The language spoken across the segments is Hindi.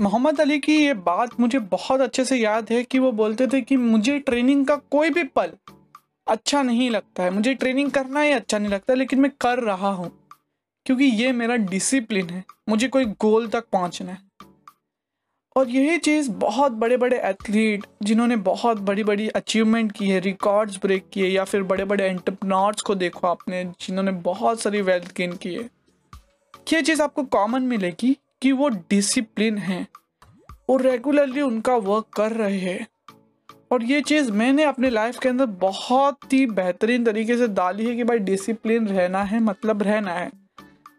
मोहम्मद अली की ये बात मुझे बहुत अच्छे से याद है कि वो बोलते थे कि मुझे ट्रेनिंग का कोई भी पल अच्छा नहीं लगता है। मुझे ट्रेनिंग करना ही अच्छा नहीं लगता, लेकिन मैं कर रहा हूँ। क्योंकि ये मेरा डिसिप्लिन है। मुझे कोई गोल तक पहुँचना है। और यही चीज़ बहुत बड़े बड़े एथलीट जिन्होंने बहुत बड़ी बड़ी अचीवमेंट की है रिकॉर्ड्स ब्रेक किए, या फिर बड़े बड़े एंटरप्रनोर्स को देखो आपने, जिन्होंने बहुत सारी वेल्थ गेन की है। ये चीज़ आपको कॉमन मिलेगी। कि वो डिसिप्लिन है। और रेगुलरली उनका वर्क कर रहे हैं। और ये चीज़ मैंने अपने लाइफ के अंदर बहुत ही बेहतरीन तरीके से डाली है कि भाई डिसिप्लिन रहना है मतलब रहना है।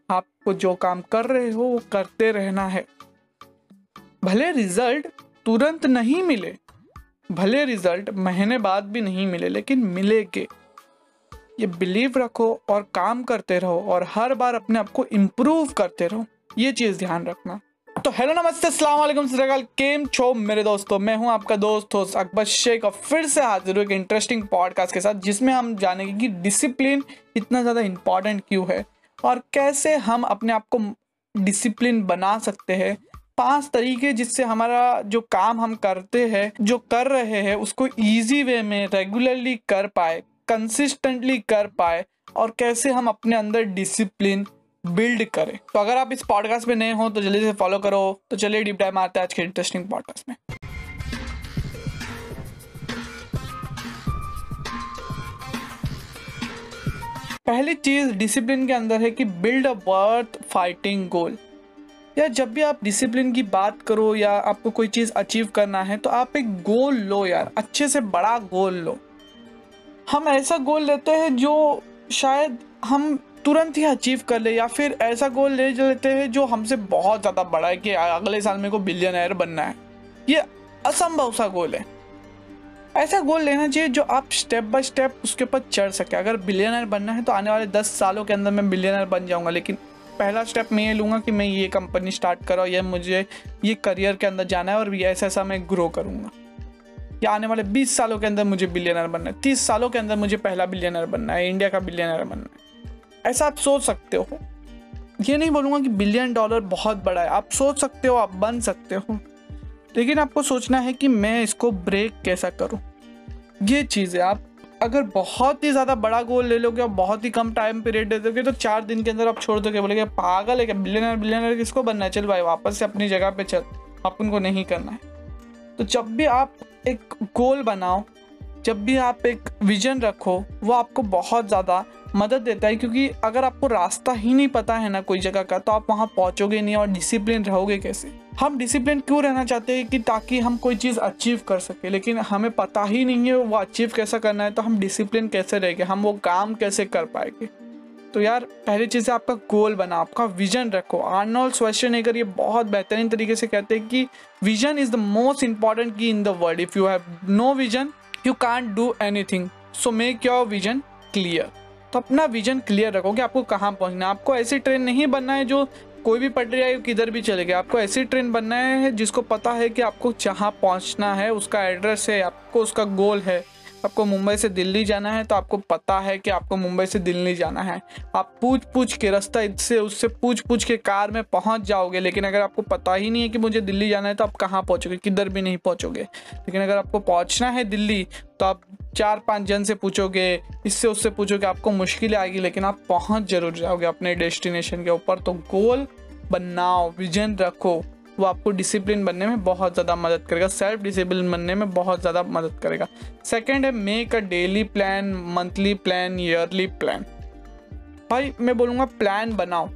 आपको जो काम कर रहे हो, वो करते रहना है। भले रिज़ल्ट तुरंत नहीं मिले, भले रिज़ल्ट महीने बाद भी नहीं मिले, लेकिन मिलेगे ये बिलीव रखो और काम करते रहो और हर बार अपने आप को इम्प्रूव करते रहो। ये चीज़ ध्यान रखना। तो हेलो, नमस्ते, अस्सलाम वालेकुम केम छो मेरे दोस्तों? मैं हूँ आपका दोस्त, होस्ट अकबर शेख, और फिर से हाजिर हूँ एक इंटरेस्टिंग पॉडकास्ट के साथ, जिसमें हम जानेंगे कि डिसिप्लिन इतना ज़्यादा इंपॉर्टेंट क्यों है, और कैसे हम अपने आप को डिसिप्लिन बना सकते हैं। पाँच तरीके जिससे हमारा जो काम हम करते हैं, जो कर रहे हैं, उसको इजी वे में रेगुलरली कर पाए कंसिस्टेंटली कर पाए, और कैसे हम अपने अंदर डिसिप्लिन बिल्ड करें। तो अगर आप इस पॉडकास्ट में नए हो तो जल्दी से फॉलो करो। तो चलिए डीप डाइव मारते हैं आज के इंटरेस्टिंग पॉडकास्ट में। पहली चीज़ डिसिप्लिन के अंदर है कि build a worth fighting goal या जब भी आप डिसिप्लिन की बात करो या आपको कोई चीज़ अचीव करना है तो आप एक गोल लो यार, अच्छे से बड़ा गोल लो। हम ऐसा गोल लेते हैं जो शायद हम तुरंत ही अचीव कर ले या फिर ऐसा गोल ले लेते हैं जो हमसे बहुत ज़्यादा बड़ा है कि अगले साल मेरे को बिलियनर बनना है। ये असंभव सा गोल है। ऐसा गोल लेना चाहिए जो आप स्टेप बाय स्टेप उसके ऊपर चढ़ सके। अगर बिलियनर बनना है तो आने वाले दस सालों के अंदर मैं बिलियनर बन जाऊँगा, लेकिन पहला स्टेप मैं ये लूँगा कि मैं ये कंपनी स्टार्ट करो या मुझे ये करियर के अंदर जाना है और ये ऐसा ऐसा मैं ग्रो करूँगा। या आने वाले बीस सालों के अंदर मुझे बिलियनर बनना है, तीस सालों के अंदर मुझे पहला बिलियनर बनना है इंडिया का बिलियनर बनना है। ऐसा आप सोच सकते हो। ये नहीं बोलूँगा कि बिलियन डॉलर बहुत बड़ा है, आप सोच सकते हो, आप बन सकते हो। लेकिन आपको सोचना है कि मैं इसको ब्रेक कैसा करूँ। ये चीज़ है, आप अगर बहुत ही ज़्यादा बड़ा गोल ले लोगे और बहुत ही कम टाइम पीरियड दे दोगे तो चार दिन के अंदर आप छोड़ दोगे, बोलेगे, पागल है क्या बिलियनर बिलियनर किसको बनना है? चल भाई, वापस से अपनी जगह पे चल, अपन को नहीं करना है। तो जब भी आप एक गोल बनाओ, जब भी आप एक विजन रखो, वो आपको बहुत ज़्यादा मदद देता है, क्योंकि अगर आपको रास्ता ही नहीं पता है ना कोई जगह का तो आप वहाँ पहुँचोगे नहीं और डिसिप्लिन रहोगे कैसे? हम डिसिप्लिन क्यों रहना चाहते हैं कि ताकि हम कोई चीज़ अचीव कर सके? लेकिन हमें पता ही नहीं है वो अचीव कैसा करना है तो हम डिसिप्लिन कैसे रहेंगे हम वो काम कैसे कर पाएँगे? तो यार, पहली चीज़ है आपका गोल बना आपका विजन रखो। आर्नोल्ड स्वेश्चनेगर ये बहुत बेहतरीन तरीके से कहते हैं कि vision is the most important key in the world if you have no vision you can't do anything so make your vision clear तो अपना विजन क्लियर रखो कि आपको कहाँ पहुँचना है। आपको ऐसी ट्रेन नहीं बनना है जो कोई भी पटरी आई किधर भी चले गए। आपको ऐसी ट्रेन बनना है जिसको पता है कि आपको जहाँ पहुँचना है, उसका एड्रेस है, आपको उसका गोल है। आपको मुंबई से दिल्ली जाना है तो आपको पता है कि आपको मुंबई से दिल्ली जाना है। आप पूछ पूछ के रास्ता इससे, उससे पूछ पूछ के कार में पहुँच जाओगे, लेकिन अगर आपको पता ही नहीं है कि मुझे दिल्ली जाना है तो आप कहाँ पहुँचोगे? किधर भी नहीं पहुँचोगे। लेकिन अगर आपको पहुँचना है दिल्ली तो आप चार पाँच जन से पूछोगे, इससे उससे पूछोगे, आपको मुश्किल आएगी, लेकिन आप पहुँच ज़रूर जाओगे अपने डेस्टिनेशन के ऊपर। तो गोल बनाओ, विजन रखो। वो आपको डिसिप्लिन बनने में बहुत ज़्यादा मदद करेगा सेल्फ डिसिप्लिन बनने में बहुत ज़्यादा मदद करेगा। सेकेंड है make a daily plan monthly plan yearly plan भाई, मैं बोलूँगा प्लान बनाओ।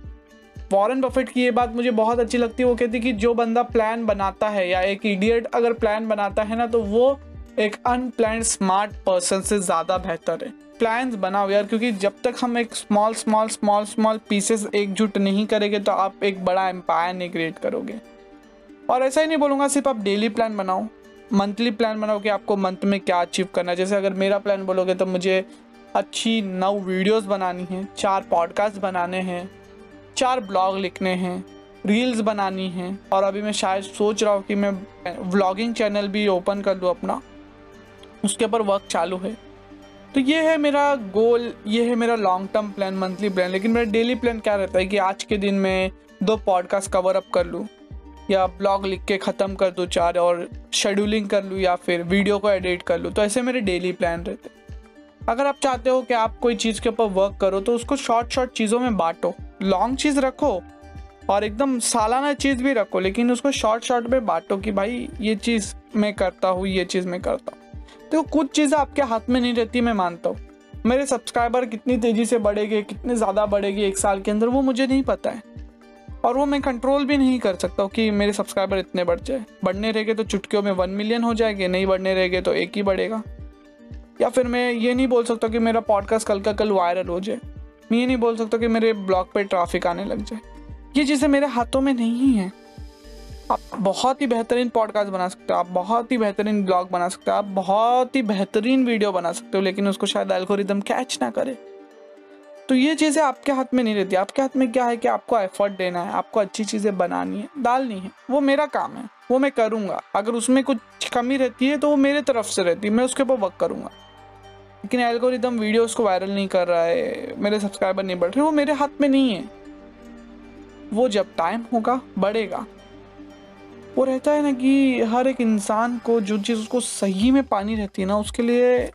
वॉरेन बफेट की ये बात मुझे बहुत अच्छी लगती है, वो कहती है कि जो बंदा प्लान बनाता है या एक इडियट अगर प्लान बनाता है ना तो वो एक अनप्लान स्मार्ट पर्सन से ज़्यादा बेहतर है। प्लान्स बनाओ यार, क्योंकि जब तक हम एक small small small small pieces एकजुट नहीं करेंगे तो आप एक बड़ा एम्पायर नहीं क्रिएट करोगे। और ऐसा ही नहीं बोलूँगा, सिर्फ़ आप डेली प्लान बनाओ। मंथली प्लान बनाओ कि आपको मंथ में क्या अचीव करना है। जैसे अगर मेरा प्लान बोलोगे तो मुझे अच्छी नौ वीडियोस बनानी हैं, चार पॉडकास्ट बनाने हैं, चार ब्लॉग लिखने हैं रील्स बनानी हैं। और अभी मैं शायद सोच रहा हूँ कि मैं व्लॉगिंग चैनल भी ओपन कर लूँ अपना। उसके ऊपर वर्क चालू है। तो ये है मेरा गोल ये है मेरा long term plan monthly plan लेकिन मेरा डेली प्लान क्या रहता है कि आज के दिन में दो पॉडकास्ट कवर अप कर लूँ। या ब्लॉग लिख के ख़त्म कर दूँ चार और शेड्यूलिंग कर लूँ या फिर वीडियो को एडिट कर लूँ तो ऐसे मेरे डेली प्लान रहते अगर आप चाहते हो कि आप कोई चीज़ के ऊपर वर्क करो तो उसको शॉर्ट शॉर्ट चीज़ों में बांटो। लॉन्ग चीज़ रखो और एकदम सालाना चीज़ भी रखो, लेकिन उसको शॉर्ट शॉर्ट में बांटो कि भाई, ये चीज़ मैं करता हूँ, ये चीज़ मैं करता हूँ। तो कुछ चीज़ें आपके हाथ में नहीं रहती, मैं मानता हूँ। मेरे सब्सक्राइबर कितनी तेज़ी से बढ़ेंगे, कितने ज़्यादा बढ़ेगी एक साल के अंदर, वो मुझे नहीं पता है। और वो मैं कंट्रोल भी नहीं कर सकता कि मेरे सब्सक्राइबर इतने बढ़ जाए। बढ़ने रहेंगे तो चुटकियों में वन मिलियन हो जाएँगे, नहीं बढ़ने रहेंगे तो एक ही बढ़ेगा। या फिर मैं ये नहीं बोल सकता कि मेरा पॉडकास्ट कल का कल वायरल हो जाए। मैं ये नहीं बोल सकता कि मेरे ब्लॉग पे ट्रैफ़िक आने लग जाए। ये चीज़ें मेरे हाथों में नहीं है। आप बहुत ही बेहतरीन पॉडकास्ट बना सकते हो, आप बहुत ही बेहतरीन ब्लॉग बना सकते हो, आप बहुत ही बेहतरीन वीडियो बना सकते हो, लेकिन उसको शायद एल्गोरिदम कैच ना करे। तो ये चीज़ें आपके हाथ में नहीं रहती। आपके हाथ में क्या है कि आपको एफर्ट देना है, आपको अच्छी चीज़ें बनानी है, डालनी है। वो मेरा काम है, वो मैं करूँगा। अगर उसमें कुछ कमी रहती है तो वो मेरे तरफ़ से रहती है, मैं उसके ऊपर वर्क करूँगा। लेकिन एल्गोरिदम वीडियोस को वायरल नहीं कर रहा है, मेरे सब्सक्राइबर नहीं बढ़ रहे, वो मेरे हाथ में नहीं है। वो जब टाइम होगा, बढ़ेगा। वो रहता है ना कि हर एक इंसान को जो चीज़ उसको सही में पानी रहती है ना, उसके लिए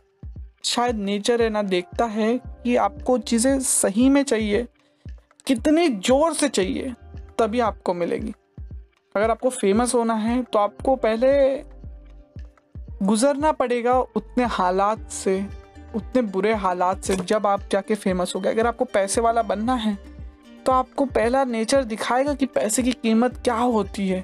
शायद नेचर है ना, देखता है। कि आपको चीज़ें सही में चाहिए, कितने ज़ोर से चाहिए, तभी आपको मिलेगी। अगर आपको फ़ेमस होना है तो आपको पहले गुजरना पड़ेगा उतने हालात से, उतने बुरे हालात से, जब आप जाके फ़ेमस हो गए। अगर आपको पैसे वाला बनना है तो आपको पहला नेचर दिखाएगा कि पैसे की कीमत क्या होती है।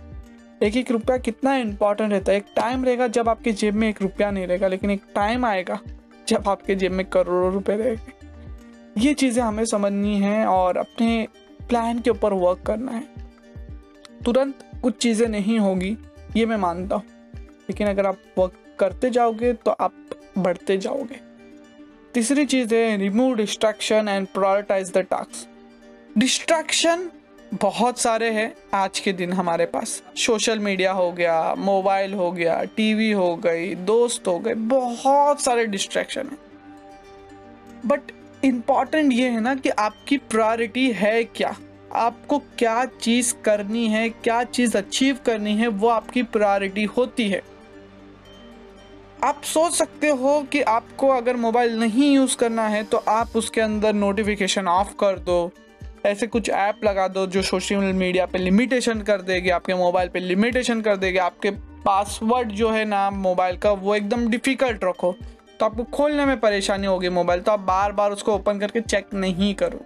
एक एक रुपया कितना इंपॉर्टेंट रहता है। एक टाइम रहेगा जब आपके जेब में एक रुपया नहीं रहेगा, लेकिन एक टाइम आएगा जब आपके जेब में करोड़ों रुपए रहेंगे। ये चीज़ें हमें समझनी है और अपने प्लान के ऊपर वर्क करना है। तुरंत कुछ चीज़ें नहीं होगी, ये मैं मानता हूँ। लेकिन अगर आप वर्क करते जाओगे तो आप बढ़ते जाओगे। तीसरी चीज़ है remove distraction and prioritise the task distraction बहुत सारे हैं आज के दिन हमारे पास। सोशल मीडिया हो गया मोबाइल हो गया टीवी हो गई, दोस्त हो गए, बहुत सारे डिस्ट्रैक्शन हैं। बट इंपॉर्टेंट ये है ना कि आपकी प्रायोरिटी है क्या? आपको क्या चीज़ करनी है, क्या चीज़ अचीव करनी है, वो आपकी प्रायोरिटी होती है। आप सोच सकते हो कि आपको अगर मोबाइल नहीं यूज़ करना है तो आप उसके अंदर नोटिफिकेशन ऑफ़ कर दो। ऐसे कुछ ऐप लगा दो जो सोशल मीडिया पे लिमिटेशन कर देगी, आपके मोबाइल पे लिमिटेशन कर देगी, आपके पासवर्ड जो है ना मोबाइल का, वो एकदम डिफ़िकल्ट रखो। तो आपको खोलने में परेशानी होगी मोबाइल तो आप बार बार उसको ओपन करके चेक नहीं करो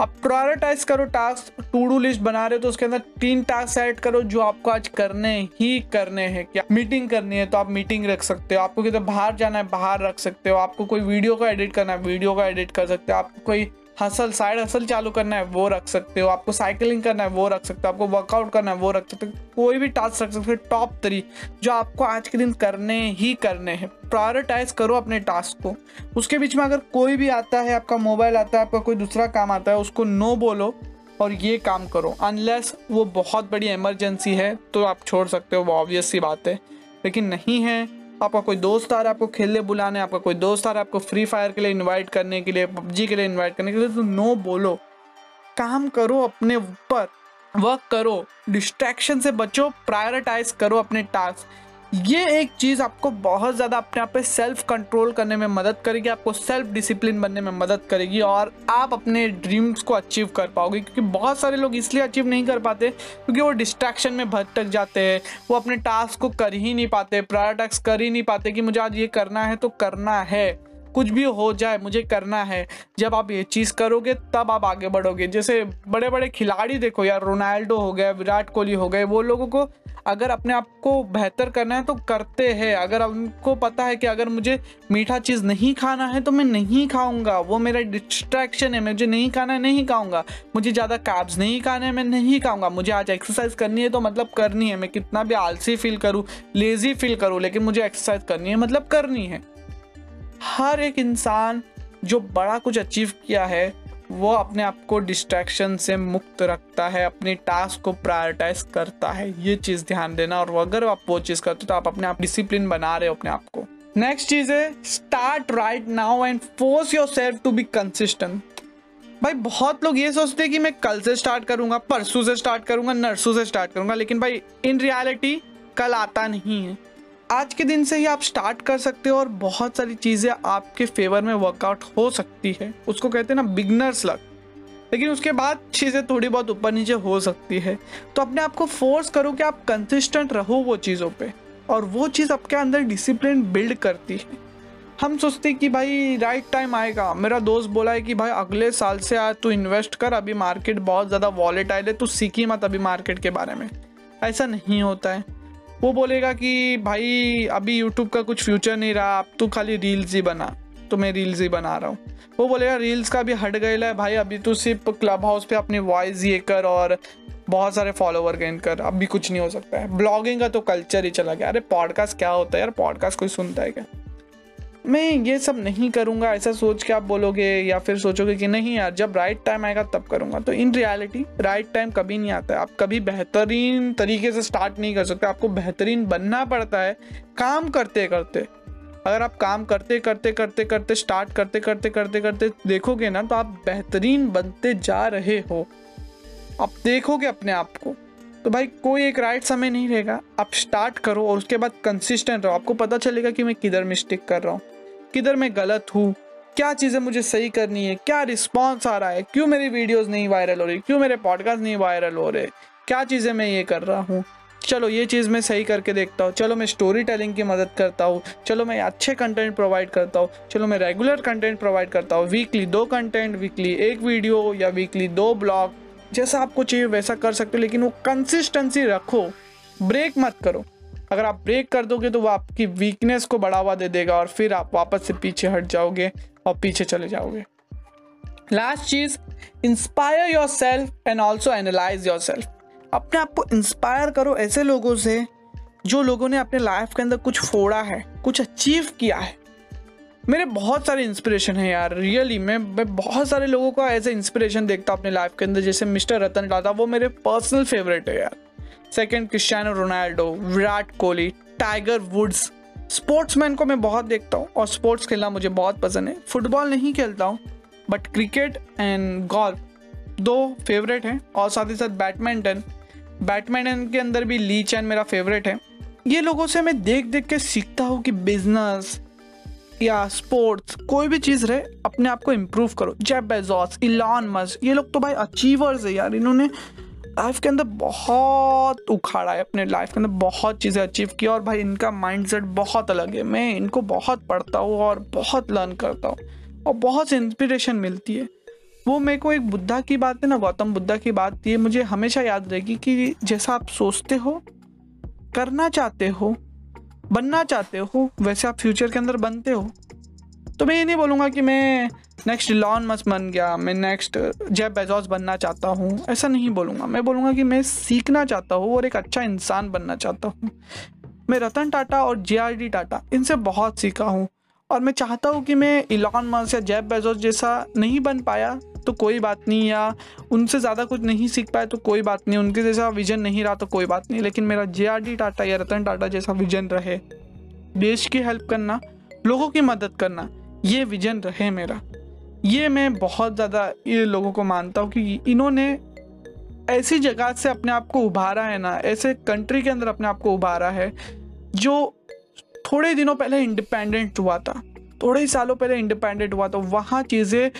आप प्रायोरिटाइज करो टास्क टू डू लिस्ट बना रहे हो तो उसके अंदर तीन टास्क ऐड करो जो आपको आज करने ही करने हैं। क्या मीटिंग करनी है तो आप मीटिंग रख सकते हो, आपको किधर बाहर जाना है बाहर रख सकते हो, आपको कोई वीडियो का एडिट करना है वीडियो का एडिट कर सकते हो, आपको कोई हसल साइड हसल चालू करना है, वो रख सकते हो। आपको साइकिलिंग करना है, वो रख सकते हो। आपको वर्कआउट करना है, वो रख सकते हो। कोई भी टास्क रख सकते हो टॉप थ्री जो आपको आज के दिन करने ही करने हैं। प्रायोरिटाइज करो अपने टास्क को। उसके बीच में अगर कोई भी आता है, आपका मोबाइल आता है, आपका कोई दूसरा काम आता है, उसको नो बोलो और ये काम करो। अनलेस वो बहुत बड़ी इमरजेंसी है तो आप छोड़ सकते हो, वो ऑब्वियस सी बात है। लेकिन नहीं है आपका कोई दोस्त आ रहा है, आपको खेलने बुलाने आपका कोई दोस्त आ रहा है, आपको फ्री फायर के लिए इन्वाइट करने के लिए, पबजी के लिए इन्वाइट करने के लिए तो नो बोलो। काम करो अपने ऊपर वर्क करो डिस्ट्रैक्शन से बचो प्रायोरिटाइज करो अपने टास्क ये एक चीज़ आपको बहुत ज़्यादा अपने आप पे सेल्फ कंट्रोल करने में मदद करेगी, आपको सेल्फ डिसिप्लिन बनने में मदद करेगी और आप अपने ड्रीम्स को अचीव कर पाओगे। क्योंकि बहुत सारे लोग इसलिए अचीव नहीं कर पाते, क्योंकि वो डिस्ट्रैक्शन में भटक जाते हैं, वो अपने टास्क को कर ही नहीं पाते प्रायोरिटाइज कर ही नहीं पाते कि मुझे आज ये करना है तो करना है। कुछ भी हो जाए, मुझे करना है। जब आप ये चीज़ करोगे, तब आप आगे बढ़ोगे। जैसे बड़े बड़े खिलाड़ी देखो यार, रोनाल्डो हो गया, विराट कोहली हो गए, वो लोगों को अगर अपने आप को बेहतर करना है तो करते हैं। अगर उनको पता है कि अगर मुझे मीठा चीज़ नहीं खाना है तो मैं नहीं खाऊँगा। वो मेरा डिस्ट्रैक्शन है, मुझे नहीं खाना है नहीं खाऊँगा। मुझे ज़्यादा कैब्स नहीं खाने हैं, मैं नहीं खाऊँगा। मुझे आज एक्सरसाइज करनी है तो मतलब करनी है। मैं कितना भी आलसी फील करूँ लेज़ी फील करूँ, लेकिन मुझे एक्सरसाइज करनी है मतलब करनी है। हर एक इंसान जो बड़ा कुछ अचीव किया है, वो अपने आप को डिस्ट्रैक्शन से मुक्त रखता है, अपने टास्क को प्रायोरिटाइज करता है। ये चीज़ ध्यान देना और अगर आप वो चीज़ करते हो तो आप अपने आप डिसिप्लिन बना रहे हो अपने आप को। नेक्स्ट चीज़ है start right now and force yourself to be consistent भाई, बहुत लोग ये सोचते हैं कि मैं कल से स्टार्ट करूँगा, परसों से स्टार्ट करूँगा, नरसों से स्टार्ट करूँगा, लेकिन भाई इन रियलिटी कल आता नहीं है। आज के दिन से ही आप स्टार्ट कर सकते हो और बहुत सारी चीज़ें आपके फेवर में वर्कआउट हो सकती है। उसको कहते हैं ना बिगनर्स लक लेकिन उसके बाद चीज़ें थोड़ी बहुत ऊपर नीचे हो सकती है। तो अपने आप को फोर्स करो कि आप कंसिस्टेंट रहो वो चीज़ों पे। और वो चीज़ आपके अंदर डिसिप्लिन बिल्ड करती है। हम सोचते कि भाई राइट टाइम आएगा। मेरा दोस्त बोला है कि भाई, अगले साल से आज तू इन्वेस्ट कर। अभी मार्केट बहुत ज़्यादा वॉलेटाइल है, तू सीखी मत अभी मार्केट के बारे में। ऐसा नहीं होता है। वो बोलेगा कि भाई, अभी यूट्यूब का कुछ फ्यूचर नहीं रहा, अब तो खाली रील्स ही बना। तो मैं रील्स ही बना रहा हूँ। वो बोलेगा रील्स का भी हट गया है भाई, अभी तो सिर्फ़ क्लब हाउस पे अपनी वॉइस ये कर और बहुत सारे फॉलोवर गेन कर। अब भी कुछ नहीं हो सकता है। ब्लॉगिंग का तो कल्चर ही चला गया। अरे पॉडकास्ट क्या होता है यार? पॉडकास्ट कोई सुनता है क्या? मैं ये सब नहीं करूँगा, ऐसा सोच के आप बोलोगे या फिर सोचोगे कि नहीं यार, जब राइट टाइम आएगा तब करूँगा। तो इन रियलिटी राइट टाइम कभी नहीं आता है। आप कभी बेहतरीन तरीके से स्टार्ट नहीं कर सकते। आपको बेहतरीन बनना पड़ता है, काम करते करते। अगर आप काम करते करते करते करते स्टार्ट करते करते करते करते देखोगे ना तो आप बेहतरीन बनते जा रहे हो। आप देखोगे अपने आप को। तो भाई, कोई एक राइट समय नहीं रहेगा। आप स्टार्ट करो और उसके बाद कंसिस्टेंट रहो। आपको पता चलेगा कि मैं किधर मिस्टेक कर रहा हूँ। किधर मैं गलत हूँ? क्या चीज़ें मुझे सही करनी है? क्या रिस्पॉन्स आ रहा है? क्यों मेरी वीडियोस नहीं वायरल हो रही? क्यों मेरे पॉडकास्ट नहीं वायरल हो रहे? क्या चीज़ें मैं ये कर रहा हूँ? चलो, ये चीज़ मैं सही करके देखता हूँ। चलो, मैं स्टोरी टेलिंग की मदद करता हूँ। चलो, मैं अच्छे कंटेंट प्रोवाइड करता हूँ। चलो, मैं रेगुलर कंटेंट प्रोवाइड करता हूँ। वीकली दो कंटेंट वीकली एक वीडियो या वीकली दो ब्लॉग जैसा आपको चाहिए वैसा कर सकते हो, लेकिन वो कंसिस्टेंसी रखो। ब्रेक मत करो। अगर आप ब्रेक कर दोगे तो वो आपकी वीकनेस को बढ़ावा दे देगा और फिर आप वापस से पीछे हट जाओगे और पीछे चले जाओगे। Last cheese inspire yourself and also analyse yourself अपने आप को इंस्पायर करो ऐसे लोगों से जो लोगों ने अपने लाइफ के अंदर कुछ फोड़ा है, कुछ अचीव किया है। मेरे बहुत सारे इंस्पिरेशन हैं यार रियली मैं मैं बहुत सारे लोगों का ए इंस्पिरेशन देखता हूँ अपने लाइफ के अंदर, जैसे मिस्टर रतन टाटा, वो मेरे पर्सनल फेवरेट है यार। Second Cristiano Ronaldo, Virat Kohli, Tiger Woods. Sportsman को मैं बहुत देखता हूँ और स्पोर्ट्स खेलना मुझे बहुत पसंद है। फुटबॉल नहीं खेलता हूँ बट क्रिकेट एंड गोल्फ दो फेवरेट हैं और साथ ही साथ बैडमिंटन बैडमिंटन के अंदर भी ली चैन मेरा फेवरेट है। ये लोगों से मैं देख देख के सीखता हूँ कि बिज़नेस या स्पोर्ट्स कोई भी चीज़ रहे, अपने आप को इम्प्रूव करो। जेब बेजॉस इलान मस ये लोग तो भाई अचीवर्स है यार। इन्होंने लाइफ के अंदर बहुत उखाड़ा है, अपने लाइफ के अंदर बहुत चीज़ें अचीव की और भाई इनका माइंडसेट बहुत अलग है। मैं इनको बहुत पढ़ता हूँ और बहुत लर्न करता हूँ और बहुत सी इंस्पिरेशन मिलती है। वो मेरे को एक बुद्धा की बात है ना, गौतम बुद्धा की बात, ये मुझे हमेशा याद रहेगी कि जैसा आप सोचते हो, करना चाहते हो, बनना चाहते हो, वैसे आप फ्यूचर के अंदर बनते हो। तो मैं ये नहीं बोलूँगा कि मैं नेक्स्ट लॉन मस बन गया। मैं नेक्स्ट जेब बेजॉस बनना चाहता हूँ। ऐसा नहीं बोलूँगा। मैं बोलूँगा कि मैं सीखना चाहता हूँ और एक अच्छा इंसान बनना चाहता हूँ। मैं रतन टाटा और जे आर डी टाटा, इनसे बहुत सीखा हूँ। और मैं चाहता हूँ कि मैं इलॉन मस या जैब बेजोस जैसा नहीं बन पाया तो कोई बात नहीं। या उनसे ज़्यादा कुछ नहीं सीख पाया तो कोई बात नहीं। उनके जैसा विजन नहीं रहा तो कोई बात नहीं। लेकिन मेरा जे आर डी टाटा या रतन टाटा जैसा विजन रहे। देश की हेल्प करना, लोगों की मदद करना, ये विजन रहे मेरा। ये मैं बहुत ज़्यादा ये लोगों को मानता हूँ कि इन्होंने ऐसी जगह से अपने आप को उभारा है ना, ऐसे कंट्री के अंदर अपने आप को उभारा है, जो थोड़े दिनों पहले इंडिपेंडेंट हुआ था, थोड़े ही सालों पहले इंडिपेंडेंट हुआ था, वहाँ चीज़ें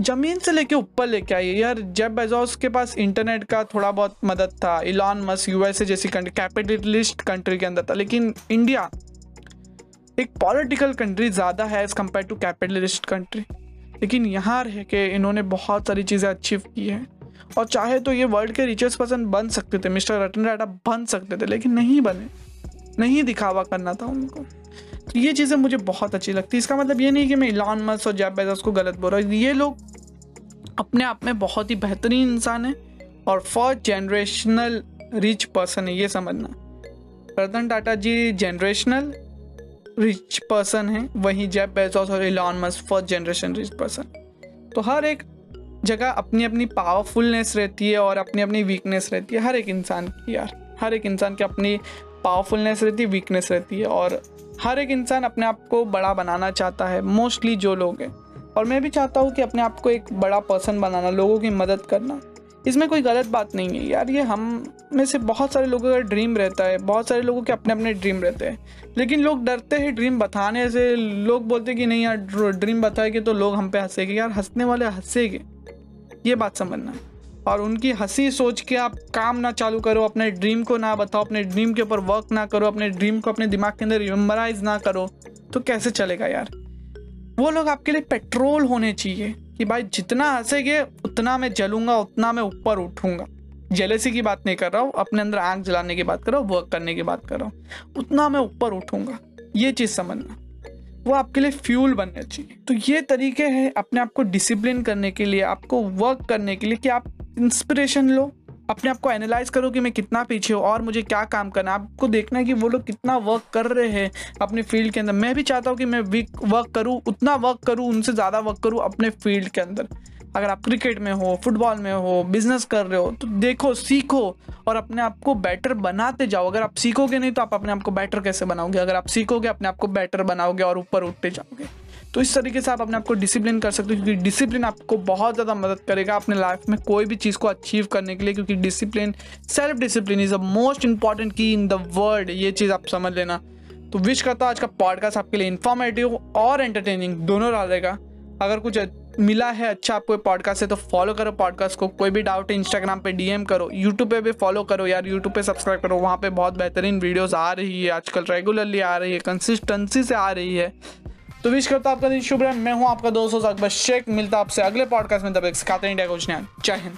ज़मीन से लेके ऊपर लेके आई। है यार जब बेजोस के पास इंटरनेट का थोड़ा बहुत मदद था इलान मस यूएसए जैसी कंट्री कैपिटलिस्ट कंट्री के अंदर था, लेकिन इंडिया एक पॉलिटिकल कंट्री ज़्यादा है as compare to capitalist country लेकिन यहाँ रह के इन्होंने बहुत सारी चीज़ें अचीव की हैं। और चाहे तो ये वर्ल्ड के रिचेस्ट पर्सन बन सकते थे मिस्टर रतन टाटा बन सकते थे, लेकिन नहीं बने। नहीं दिखावा करना था उनको। तो ये चीज़ें मुझे बहुत अच्छी लगती इसका मतलब ये नहीं कि मैं इलान मस और जैब बेजोस को गलत बोल रहा हूँ। ये लोग अपने आप में बहुत ही बेहतरीन इंसान है और फ़र्स्ट जनरेशनल रिच पर्सन है, ये समझना। Ratan Tata ji generational rich person है, वहीं जैब बेजोस और इलान मस फ़र्स्ट जनरेशन रिच पर्सन तो हर एक जगह अपनी अपनी पावरफुलनेस रहती है और अपनी अपनी वीकनेस रहती है, हर एक इंसान की यार. हर एक इंसान की अपनी पावरफुलनेस रहती है वीकनेस रहती है और हर एक इंसान अपने आप को बड़ा बनाना चाहता है मोस्टली जो लोग हैं. और मैं भी चाहता हूँ कि अपने आप को एक बड़ा पर्सन बनाना, लोगों की मदद करना. इसमें कोई गलत बात नहीं है यार, ये हम में से बहुत सारे लोगों का ड्रीम रहता है, बहुत सारे लोगों के अपने अपने ड्रीम रहते हैं। लेकिन लोग डरते हैं ड्रीम बताने से। लोग बोलते हैं कि नहीं यार ड्रीम बताएँगे तो लोग हम पे हंसेंगे। यार, हंसने वाले हंसेंगे। ये बात समझना और उनकी हँसी सोच के आप काम ना चालू करो, अपने ड्रीम को ना बताओ, अपने ड्रीम के ऊपर वर्क ना करो, अपने ड्रीम को अपने दिमाग के अंदर रिमेम्बराइज ना करो तो कैसे चलेगा यार? वो लोग आपके लिए पेट्रोल होने चाहिए कि भाई जितना हंसेगे, उतना मैं जलूँगा, उतना मैं ऊपर उठूँगा। जेलेसी की बात नहीं कर रहा हूँ, अपने अंदर आँख जलाने की बात कर रहा हूँ वर्क करने की बात कर रहा हूँ। उतना मैं ऊपर उठूँगा, ये चीज़ समझना। वो आपके लिए फ्यूल बनना चाहिए। तो ये तरीके हैं अपने आप को डिसिप्लिन करने के लिए, आपको वर्क करने के लिए कि आप इंस्पिरेशन लो। अपने आप को एनालाइज करो कि मैं कितना पीछे हूँ और मुझे क्या काम करना है। आपको देखना है कि वो लोग कितना वर्क कर रहे हैं अपने फ़ील्ड के अंदर। मैं भी चाहता हूँ कि मैं वीक वर्क करूँ, उतना वर्क करूँ, उनसे ज़्यादा वर्क करूँ अपने फ़ील्ड के अंदर। अगर आप क्रिकेट में हो, फुटबॉल में हो, बिज़नेस कर रहे हो तो देखो, सीखो और अपने आप को बेटर बनाते जाओ। अगर आप सीखोगे नहीं तो आप अपने आप को बेटर कैसे बनाओगे? अगर आप सीखोगे, अपने आप को बेटर बनाओगे और ऊपर उठते जाओगे। तो इस तरीके से आप अपने आप को डिसिप्लिन कर सकते हो, क्योंकि डिसिप्लिन आपको बहुत ज़्यादा मदद करेगा अपने लाइफ में कोई भी चीज़ को अचीव करने के लिए, क्योंकि discipline self discipline is a most important key in the world ये चीज़ आप समझ लेना। तो विश करता हूँ आज का पॉडकास्ट आपके लिए इन्फॉर्मेटिव और एंटरटेनिंग दोनों रहेगा अगर कुछ मिला है अच्छा आपको पॉडकास्ट से तो फॉलो करो पॉडकास्ट को। कोई भी डाउट है इंस्टाग्राम पे डीएम करो यूट्यूब पे भी फॉलो करो यार यूट्यूब पे सब्सक्राइब करो। वहाँ पे बहुत बेहतरीन वीडियोस आ रही है, आजकल रेगुलरली आ रही है कंसिस्टेंसी से आ रही है। तो विश करता आपका दिन शुभ रहे। मैं हूँ आपका दोस्त अकबर शेख। मिलता आपसे अगले पॉडकास्ट में, तब एक सिखाते इंडिया को जय हिंद।